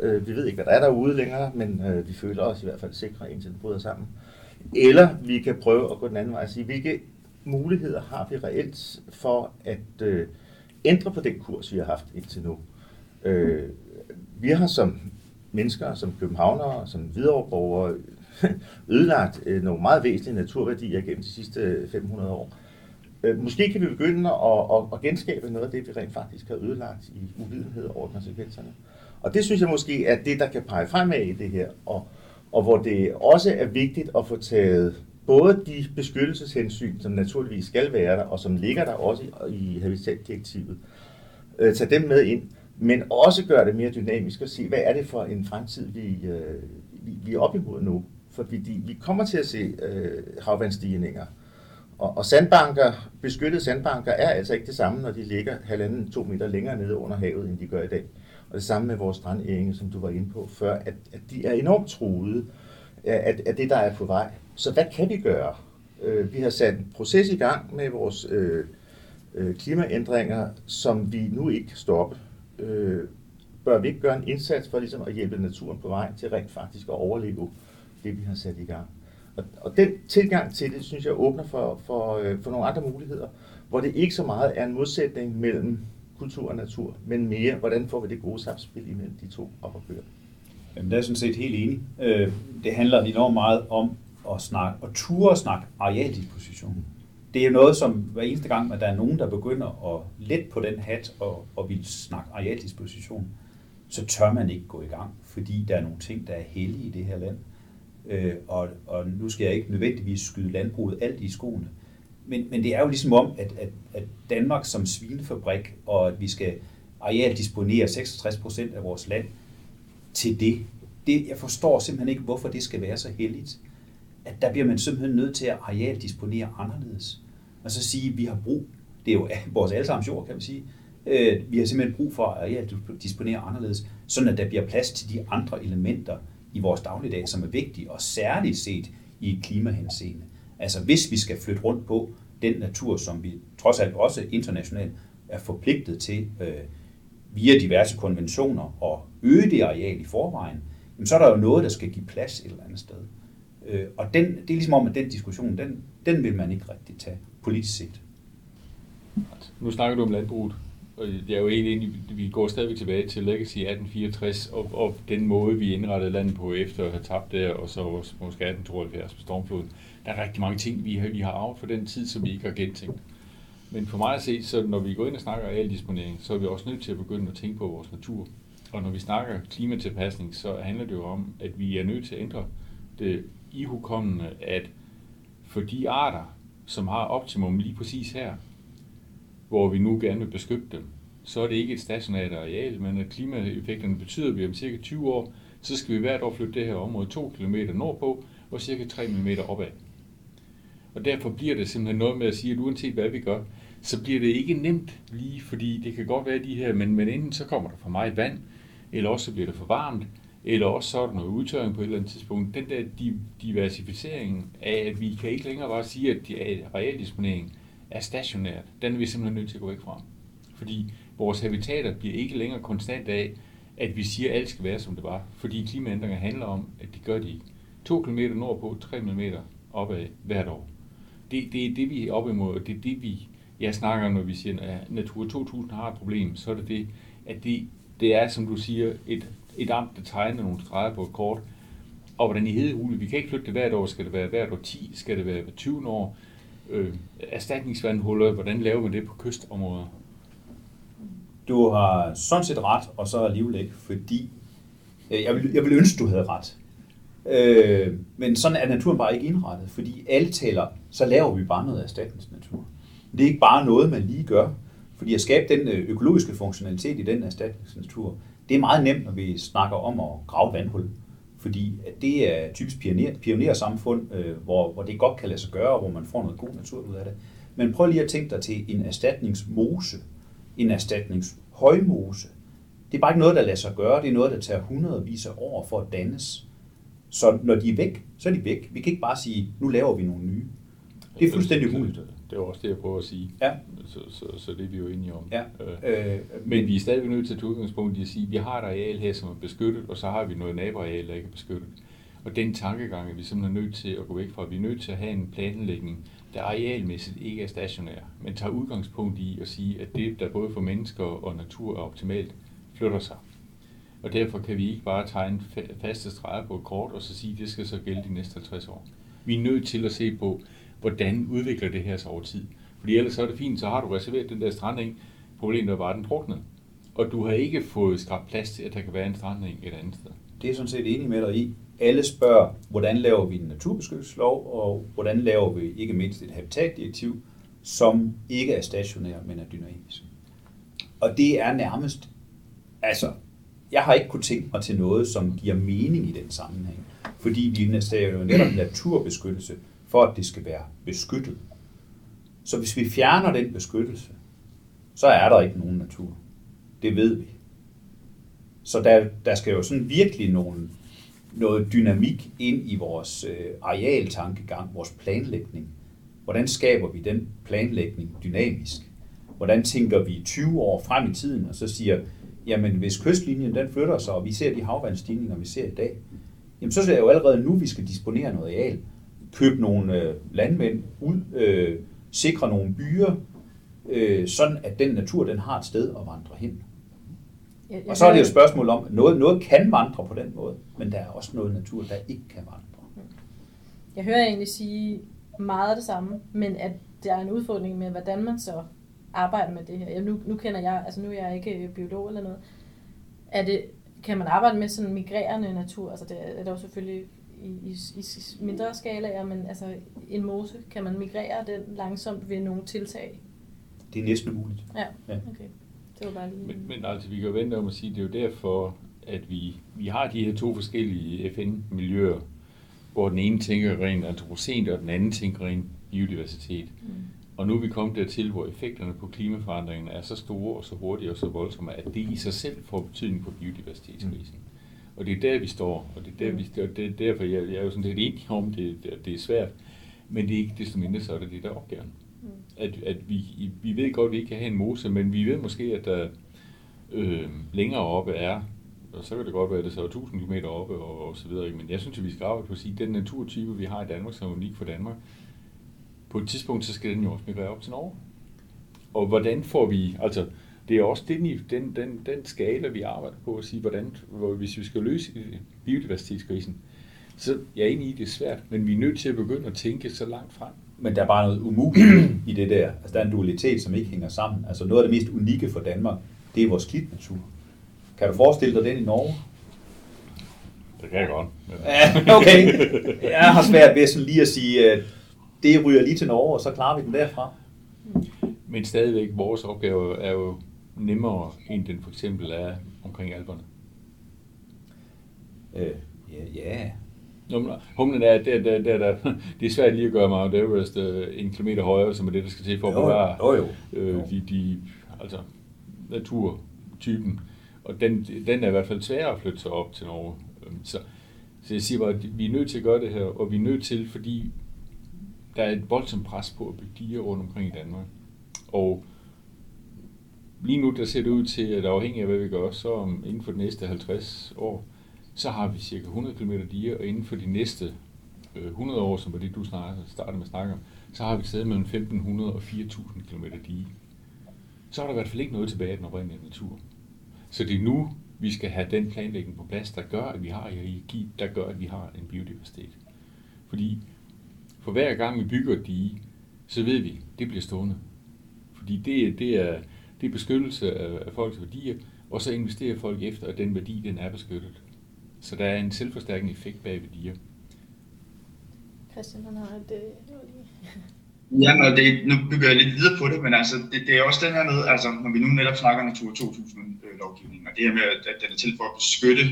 Øh, vi ved ikke, hvad der er derude længere, men øh, vi føler os i hvert fald sikre, indtil den bryder sammen. Eller vi kan prøve at gå den anden vej og sige, hvilke muligheder har vi reelt for at øh, ændre på den kurs, vi har haft indtil nu. Øh, vi har som mennesker, som københavnere, som videreborgere, ødelagt øh, nogle meget væsentlige naturværdier gennem de sidste øh, 500 år. Øh, måske kan vi begynde at, at, at genskabe noget af det, vi rent faktisk har ødelagt i uvidenhed over konsekvenserne. Og det synes jeg måske er det, der kan pege fremad i det her, og, og hvor det også er vigtigt at få taget både de beskyttelseshensyn, som naturligvis skal være der, og som ligger der også i, i habitatdirektivet, øh, tage dem med ind, men også gøre det mere dynamisk og se, hvad er det for en fremtid, vi, øh, vi, vi er op imod nu. Fordi vi, vi kommer til at se øh, havvandstigninger. Og, og sandbanker, beskyttede sandbanker er altså ikke det samme, når de ligger halvanden, to meter længere nede under havet, end de gør i dag. Og det samme med vores strandenge, som du var inde på før, at, at de er enormt truede af, af det, der er på vej. Så hvad kan vi gøre? Øh, vi har sat en proces i gang med vores øh, øh, klimaændringer, som vi nu ikke kan stoppe øh, bør vi ikke gøre en indsats for ligesom at hjælpe naturen på vej til rent faktisk at overleve det, vi har sat i gang. Og, og den tilgang til det, synes jeg, åbner for, for, øh, for nogle andre muligheder, hvor det ikke så meget er en modsætning mellem kultur og natur, men mere, hvordan får vi det gode samspil imellem de to op og køre. Jamen, der er sådan set helt enig. Øh, det handler enormt meget om at snakke, og ture at snakke arealdisposition det er jo noget, som hver eneste gang, at der er nogen, der begynder at let på den hat og, og vil snakke arealdisposition, så tør man ikke gå i gang, fordi der er nogle ting, der er hellige i det her land. Øh, og, og nu skal jeg ikke nødvendigvis skyde landbruget alt i skoene, men, men det er jo ligesom om, at, at, at Danmark som svinefabrik, og at vi skal arealdisponere 66 procent af vores land til det, det, jeg forstår simpelthen ikke, hvorfor det skal være så heldigt. At der bliver man simpelthen nødt til at arealdisponere anderledes og så sige, at vi har brug, det er jo vores allesammens jord, kan man sige, øh, vi har simpelthen brug for at ja, disponere anderledes, sådan at der bliver plads til de andre elementer i vores dagligdag, som er vigtige, og særligt set i klimahenseende. Altså hvis vi skal flytte rundt på den natur, som vi trods alt også internationalt er forpligtet til øh, via diverse konventioner og øge det areal i forvejen, jamen, så er der jo noget, der skal give plads et eller andet sted. Øh, og den, det er ligesom om, at den diskussion, den, den vil man ikke rigtig tage politisk set. Nu snakker du om landbruget, og jeg er jo helt enig, vi går stadigvæk tilbage til Legacy 1864, og, og den måde, vi indrettede landet på efter at have tabt der, og så også måske 1872 på stormfloden. Der er rigtig mange ting, vi har, vi har arvet for den tid, som vi ikke har gentænkt. Men for mig at se, så når vi går ind og snakker arealdisponering, så er vi også nødt til at begynde at tænke på vores natur. Og når vi snakker klimatilpasning, så handler det jo om, at vi er nødt til at ændre det ihukommende, at for de arter, som har optimum lige præcis her, hvor vi nu gerne vil beskytte dem, så er det ikke et stationært areal, men at klimaeffekterne betyder, at vi om cirka 20 år, så skal vi hvert år flytte det her område 2 km nordpå og cirka 3 mm opad. Og derfor bliver det simpelthen noget med at sige, at uanset hvad vi gør, så bliver det ikke nemt lige, fordi det kan godt være de her, men, men enten så kommer der for meget vand, eller også så bliver det for varmt, eller også så er der noget udtørring på et eller andet tidspunkt. Den der diversificering af, at vi kan ikke længere bare sige, at realdisponering er stationært, den er vi simpelthen nødt til at gå væk fra. Fordi vores habitater bliver ikke længere konstant af, at vi siger, at alt skal være, som det var. Fordi klimaændringer handler om, at de gør det ikke. 2 km nordpå, 3 mm opad hvert år. Det, det er det, vi er op imod, og det er det, vi jeg snakker, når vi siger, at Natur 2000 har et problem, så er det det, at det, det er, som du siger, et, et amt, der tegner nogle streger på et kort, og hvordan i hedehule, vi kan ikke flytte det hvert år, skal det være hvert år 10, skal det være hvert 20 år, øh, erstatningsvandhuller, hvordan laver man det på kystområder? Du har sådan set ret, og så alligevel ikke, fordi øh, jeg vil, jeg vil ønske, du havde ret. Øh, men sådan er naturen bare ikke indrettet, fordi alle taler, så laver vi bare noget erstatningsnatur. Det er ikke bare noget, man lige gør, fordi at skabe den øh, økologiske funktionalitet i den erstatningsnatur, det er meget nemt, når vi snakker om at grave vandhul. Fordi det er typisk pioner, pionersamfund, øh, hvor, hvor det godt kan lade sig gøre, hvor man får noget god natur ud af det. Men prøv lige at tænke dig til en erstatningsmose, en erstatningshøjmose. Det er bare ikke noget, der lader sig gøre. Det er noget, der tager hundredvis af år for at dannes. Så når de er væk, så er de væk. Vi kan ikke bare sige, nu laver vi nogle nye. Det er fuldstændig umuligt. Det er også det, jeg prøver at sige. Ja. Så, så, så det er vi jo enige om. Ja. Øh, øh, men vi er stadigvæk nødt til at tage udgangspunkt i at sige, at vi har et areal her, som er beskyttet, og så har vi noget naboareal, der ikke er beskyttet. Og den tankegang er vi simpelthen nødt til at gå væk fra. Vi er nødt til at have en planlægning, der arealmæssigt ikke er stationær, men tager udgangspunkt i at sige, at det, der både for mennesker og natur er optimalt, flytter sig. Og derfor kan vi ikke bare tegne faste streger på et kort, og så sige, at det skal så gælde de næste 50 år. Vi er nødt til at se på, hvordan udvikler det her sig over tid. Fordi ellers så er det fint, så har du reserveret den der strandning. Problemet er bare, at den druknede. Og du har ikke fået skabt plads til, at der kan være en strandning et andet sted. Det er sådan set enig med dig i. Alle spørger, hvordan laver vi en naturbeskyttelseslov, og hvordan laver vi ikke mindst et habitatdirektiv, som ikke er stationær, men er dynamisk. Og det er nærmest, altså, jeg har ikke kunne tænke mig til noget, som giver mening i den sammenhæng. Fordi vi er jo netop naturbeskyttelse, for at det skal være beskyttet. Så hvis vi fjerner den beskyttelse, så er der ikke nogen natur. Det ved vi. Så der, der skal jo sådan virkelig nogen, noget dynamik ind i vores øh, arealtankegang, vores planlægning. Hvordan skaber vi den planlægning dynamisk? Hvordan tænker vi 20 år frem i tiden, og så siger, jamen hvis kystlinjen den flytter sig, og vi ser de havvandstigninger, vi ser i dag, jamen så er det jo allerede nu, vi skal disponere noget areal købe nogle øh, landmænd ud, øh, sikre nogle byer, øh, sådan at den natur, den har et sted at vandre hen. Jeg, jeg og så er det jo et spørgsmål om, at noget, noget kan vandre på den måde, men der er også noget natur, der ikke kan vandre. Jeg hører egentlig sige meget det samme, men at der er en udfordring med, hvordan man så arbejder med det her. Jeg, nu, nu kender jeg, altså nu er jeg ikke øh, biolog eller noget. Er det, kan man arbejde med sådan migrerende natur? Altså det er der jo selvfølgelig i, i, i mindre skalaer, men altså en mose, kan man migrere den langsomt ved nogle tiltag? Det er næsten umuligt. Ja, okay. Det var bare lige... Men, men altså, vi kan jo vente om at sige, det er jo derfor, at vi, vi har de her to forskellige FN-miljøer, hvor den ene tænker rent antropocent, og den anden tænker rent biodiversitet. Mm. Og nu er vi kommet dertil, hvor effekterne på klimaforandringen er så store og så hurtige og så voldsomme, at det i sig selv får betydning på biodiversitetskrisen. Mm. Og det er der, vi står, og det er, der, vi, det er derfor, jeg, jeg er jo sådan lidt enig om, det, det, det er svært, men det er ikke desto mindre, så er det det, der er opgaven. Mm. At, at vi, vi ved godt, at vi ikke kan have en mose, men vi ved måske, at der øh, længere oppe er, og så kan det godt være, at det så er 1000 km oppe og, og så videre, men jeg synes, at vi skal arbejde på at sige, at den naturtype, vi har i Danmark, som er unik for Danmark, på et tidspunkt, så skal den jo også migrere op til Norge. Og hvordan får vi, altså, det er også den, den, den, den skala, vi arbejder på at sige, hvordan, hvor, hvis vi skal løse biodiversitetskrisen, så jeg er enig i, det er svært, men vi er nødt til at begynde at tænke så langt frem. Men der er bare noget umuligt i det der. Altså, der er en dualitet, som ikke hænger sammen. Altså, noget af det mest unikke for Danmark, det er vores klitnatur. Kan du forestille dig den i Norge? Det kan jeg godt. Ja, okay. Jeg har svært ved sådan lige at sige, at det ryger lige til Norge, og så klarer vi den derfra. Men stadigvæk, vores opgave er jo nemmere, end den for eksempel er omkring alberne? Øh, ja, ja. Humlen er, det, det, det, det, det er svært lige at gøre Mount Everest øh, en kilometer højere, som er det, der skal til for at bevare jo, jo, øh, de, de, altså, naturtypen. Og den, den er i hvert fald sværere at flytte sig op til Norge. Øhm, så, så jeg siger bare, at vi er nødt til at gøre det her, og vi er nødt til, fordi der er et voldsomt pres på at bygge diger rundt omkring i Danmark. Og lige nu der ser det ud til, at afhængig af hvad vi gør, så om, inden for de næste 50 år, så har vi cirka 100 km diger, og inden for de næste øh, 100 år, som var det du startede med at snakke om, så har vi stadig mellem 1500 og 4000 km dige. Så er der i hvert fald ikke noget tilbage af den oprindelige natur. Så det er nu, vi skal have den planlægning på plads, der gør, at vi har hierarki, der gør, at vi har en biodiversitet. Fordi for hver gang vi bygger et dige, så ved vi, at det bliver stående. Fordi det, det, er, det er beskyttelse af, af folks værdier, og så investerer folk efter, at den værdi den er beskyttet. Så der er en selvforstærkende effekt bag ved diger. Christian, han har et... Ja, men det, nu bygger jeg lidt videre på det, men altså, det, det er også den her med, altså, når vi nu netop snakker Natur 2000-lovgivning, og det her med, at den er til for at beskytte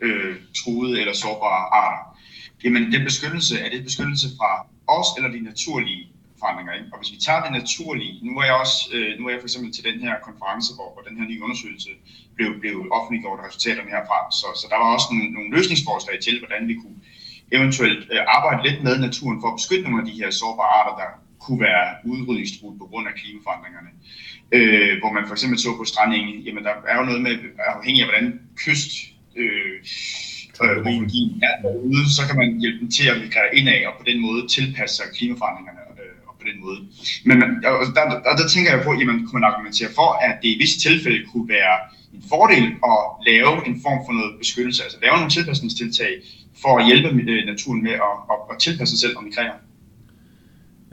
øh, truede eller sårbare arter. Jamen, den beskyttelse, er det beskyttelse fra os eller de naturlige forandringer? Ikke? Og hvis vi tager det naturlige, nu er jeg også, øh, nu er jeg for eksempel til den her konference, hvor, hvor den her nye undersøgelse blev, blev offentliggjort resultaterne herfra, så, så der var også nogle, nogle løsningsforslag til, hvordan vi kunne eventuelt øh, arbejde lidt med naturen for at beskytte nogle af de her sårbare arter, der kunne være udrydningstruet på grund af klimaforandringerne. Øh, hvor man for eksempel så på strandingen, jamen der er jo noget med, afhængig af hvordan kyst øh, øh, er derude, så kan man hjælpe dem til at migrere indad og på den måde tilpasse sig klimaforandringerne på den måde. Men og der, der, der tænker jeg på, at man kunne argumentere for, at det i visse tilfælde kunne være en fordel at lave en form for noget beskyttelse, altså lave nogle tilpasningstiltag for at hjælpe øh, naturen med at, at, at tilpasse sig selv og migrere.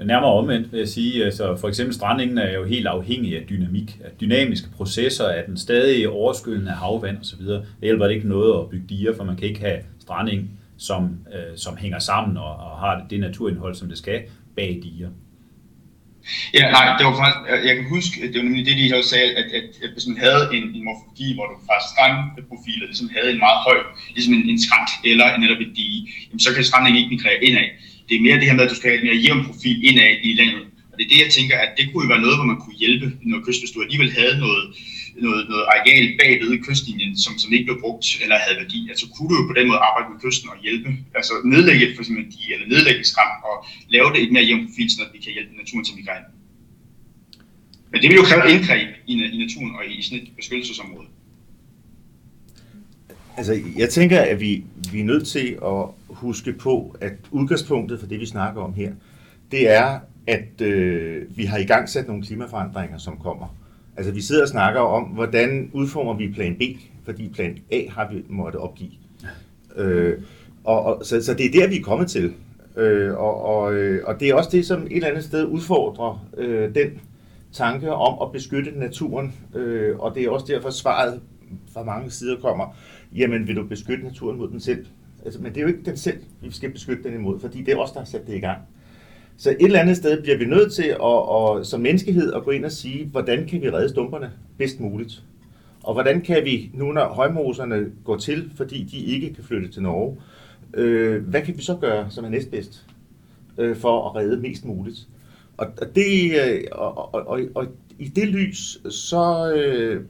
Nærmere omvendt vil jeg sige, altså for eksempel strandingen er jo helt afhængig af dynamik, af dynamiske processer, af den stadige overskyldende havvand osv. Det hjælper det ikke noget at bygge diger, for man kan ikke have stranding, som, øh, som hænger sammen og, og har det, det naturindhold, som det skal, bag diger. Ja, nej, det var faktisk, øh, jeg kan huske, øh, det var nemlig det, de også sagde, at, at, at hvis man havde en, en morfologi, hvor du fra strandprofiler ligesom havde en meget høj, ligesom en, en skrænt eller en netop et dige, jamen, så kan strandingen ikke migrere indad det er mere det her med, at du skal have en mere jævn profil indad i landet. Og det er det, jeg tænker, at det kunne være noget, hvor man kunne hjælpe noget kyst, hvis du alligevel havde noget, noget, noget areal bagved kystlinjen, som, som ikke blev brugt eller havde værdi. Altså kunne du jo på den måde arbejde med kysten og hjælpe, altså nedlægge for eksempel de, eller nedlægge skram og lave det et mere jævn profil, så vi kan hjælpe naturen til at Men det vil jo kræve indgreb i, i naturen og i sådan et beskyttelsesområde. Altså, jeg tænker, at vi, vi er nødt til at huske på, at udgangspunktet for det, vi snakker om her, det er, at øh, vi har i gang sat nogle klimaforandringer, som kommer. Altså, vi sidder og snakker om, hvordan udformer vi plan B, fordi plan A har vi måtte opgive. Øh, og, og, så, så det er der, vi er kommet til. Øh, og, og, øh, og det er også det, som et eller andet sted udfordrer øh, den tanke om at beskytte naturen. Øh, og det er også derfor svaret fra mange sider kommer, jamen vil du beskytte naturen mod den selv? Altså, men det er jo ikke den selv, vi skal beskytte den imod, fordi det er os, der har sat det i gang. Så et eller andet sted bliver vi nødt til at, at, som menneskehed at gå ind og sige, hvordan kan vi redde stumperne bedst muligt? Og hvordan kan vi, nu når højmoserne går til, fordi de ikke kan flytte til Norge, øh, hvad kan vi så gøre, som er næstbedst, øh, for at redde mest muligt? Og, og, det, øh, og, og, og, og i det lys, så, øh,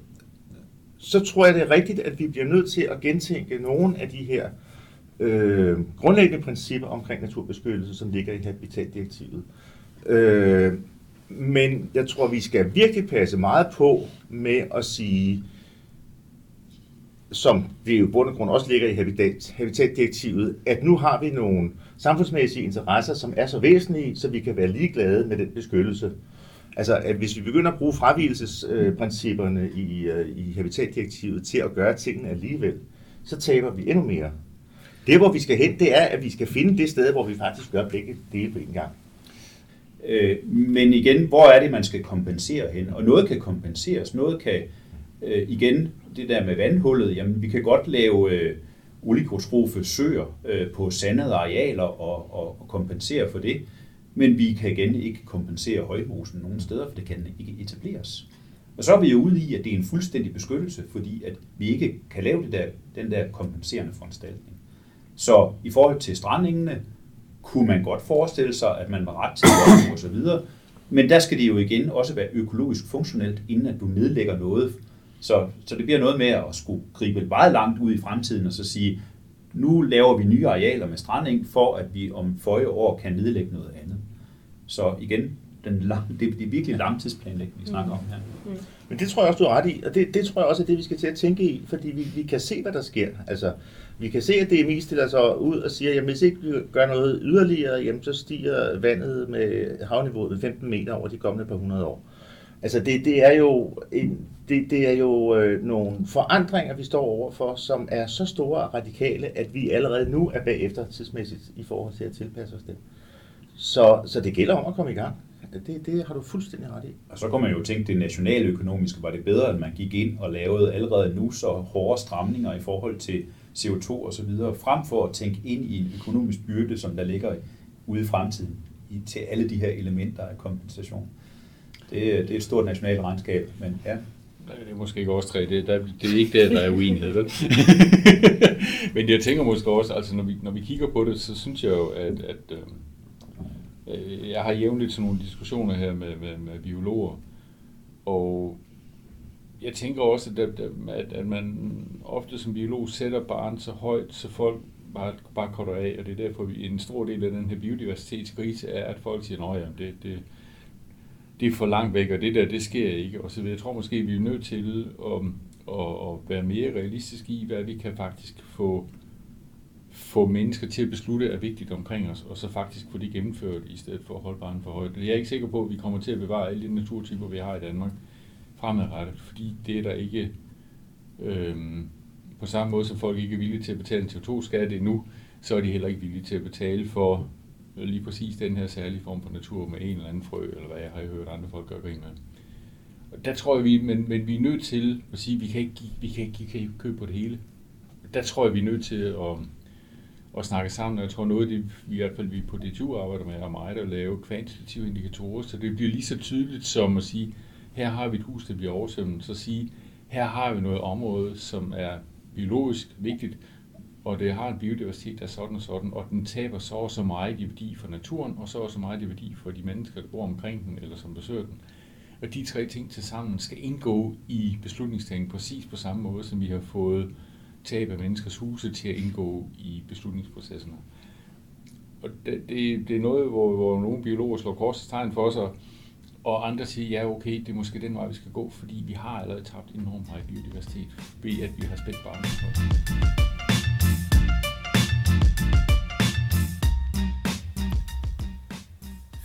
så tror jeg, det er rigtigt, at vi bliver nødt til at gentænke nogle af de her øh, øh, grundlæggende principper omkring naturbeskyttelse, som ligger i habitatdirektivet. Øh, men jeg tror, vi skal virkelig passe meget på med at sige, som det jo i bund og grund også ligger i habitat, habitatdirektivet, at nu har vi nogle samfundsmæssige interesser, som er så væsentlige, så vi kan være ligeglade med den beskyttelse. Altså, at hvis vi begynder at bruge fravielsesprincipperne i, øh, i habitatdirektivet til at gøre tingene alligevel, så taber vi endnu mere. Det, hvor vi skal hen, det er, at vi skal finde det sted, hvor vi faktisk gør begge dele på en gang. Øh, men igen, hvor er det, man skal kompensere hen? Og noget kan kompenseres, noget kan, øh, igen, det der med vandhullet, jamen vi kan godt lave øh, oligotrofe søer øh, på sandede arealer og, og, og kompensere for det, men vi kan igen ikke kompensere højmosen nogen steder, for det kan ikke etableres. Og så er vi jo ude i, at det er en fuldstændig beskyttelse, fordi at vi ikke kan lave det der, den der kompenserende foranstaltning. Så i forhold til strandingene, kunne man godt forestille sig, at man var ret til at og så videre. Men der skal det jo igen også være økologisk funktionelt, inden at du nedlægger noget. Så, så det bliver noget med at skulle gribe meget langt ud i fremtiden og så sige, nu laver vi nye arealer med stranding, for at vi om føje år kan nedlægge noget andet. Så igen, den lang, det, det er virkelig langtidsplanlægning, vi snakker om her. Mm. Men det tror jeg også, du er ret i, og det, det tror jeg også er det, vi skal til at tænke i, fordi vi, vi kan se, hvad der sker. Altså, vi kan se, at det mest stiller altså, sig ud og siger, at hvis ikke vi gør noget yderligere, jamen, så stiger vandet med havniveauet med 15 meter over de kommende par hundrede år. Altså det, det er jo, en, det, det er jo øh, nogle forandringer, vi står overfor, som er så store og radikale, at vi allerede nu er bagefter tidsmæssigt i forhold til at tilpasse os det. Så, så det gælder om at komme i gang. Altså, det, det har du fuldstændig ret i. Og så kan man jo tænke, det nationale økonomiske var det bedre, at man gik ind og lavede allerede nu så hårde stramninger i forhold til CO2 og så videre, frem for at tænke ind i en økonomisk byrde, som der ligger ude i fremtiden i, til alle de her elementer af kompensation. Det, det er et stort nationalt regnskab, men ja. Det er måske ikke os tre, det, der, det er ikke der, der er uenighed. Vel? men jeg tænker måske også, altså når vi, når vi kigger på det, så synes jeg jo, at, at øh, Øh, jeg har jævnligt sådan nogle diskussioner her med, med, med biologer, og jeg tænker også, at, at, at man ofte som biolog sætter barn så højt, så folk bare, bare korter af, og det er derfor, vi, en stor del af den her biodiversitetskrise er, at folk siger, at det, det, det er for langt væk, og det der, det sker ikke. Og så jeg tror måske, vi er nødt til at, at, at være mere realistiske i, hvad vi kan faktisk få få mennesker til at beslutte er vigtigt omkring os, og så faktisk få det gennemført, i stedet for at holde barnet for højt. Jeg er ikke sikker på, at vi kommer til at bevare alle de naturtyper, vi har i Danmark fremadrettet, fordi det er der ikke øh, på samme måde, som folk ikke er villige til at betale en CO2-skat endnu, så er de heller ikke villige til at betale for lige præcis den her særlige form for natur med en eller anden frø, eller hvad jeg har hørt andre folk gøre grin med. Og der tror jeg, vi, men, men vi er nødt til at sige, at vi kan ikke, vi kan ikke, vi kan ikke købe på det hele. Der tror jeg, vi er nødt til at, at snakke sammen. Jeg tror noget af det, i hvert fald vi på DTU arbejder med, er meget at lave kvantitative indikatorer, så det bliver lige så tydeligt som at sige, her har vi et hus, der bliver oversvømmet, så sige, her har vi noget område, som er biologisk vigtigt, og det har en biodiversitet, der er sådan og sådan, og den taber så og så meget i værdi for naturen, og så og så meget i værdi for de mennesker, der bor omkring den, eller som besøger den. Og de tre ting til sammen skal indgå i beslutningstagning præcis på samme måde, som vi har fået tab af menneskers huse til at indgå i beslutningsprocesserne. Og det, det, det er noget, hvor, hvor nogle biologer slår korsets tegn for sig, og andre siger, ja okay, det er måske den vej, vi skal gå, fordi vi har allerede tabt enormt meget biodiversitet, ved at vi har spændt barnet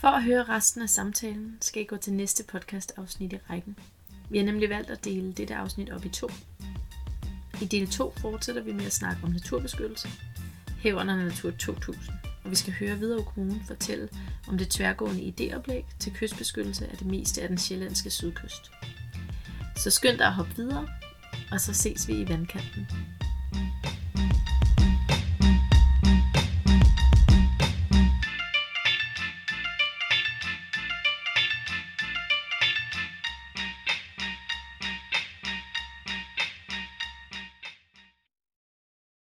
For at høre resten af samtalen, skal I gå til næste podcast afsnit i rækken. Vi har nemlig valgt at dele dette afsnit op i to. I del 2 fortsætter vi med at snakke om naturbeskyttelse, herunder Natur 2000, og vi skal høre videre Kommune fortælle om det tværgående idéoplæg til kystbeskyttelse af det meste af den sjællandske sydkyst. Så skynd dig at hoppe videre, og så ses vi i vandkanten.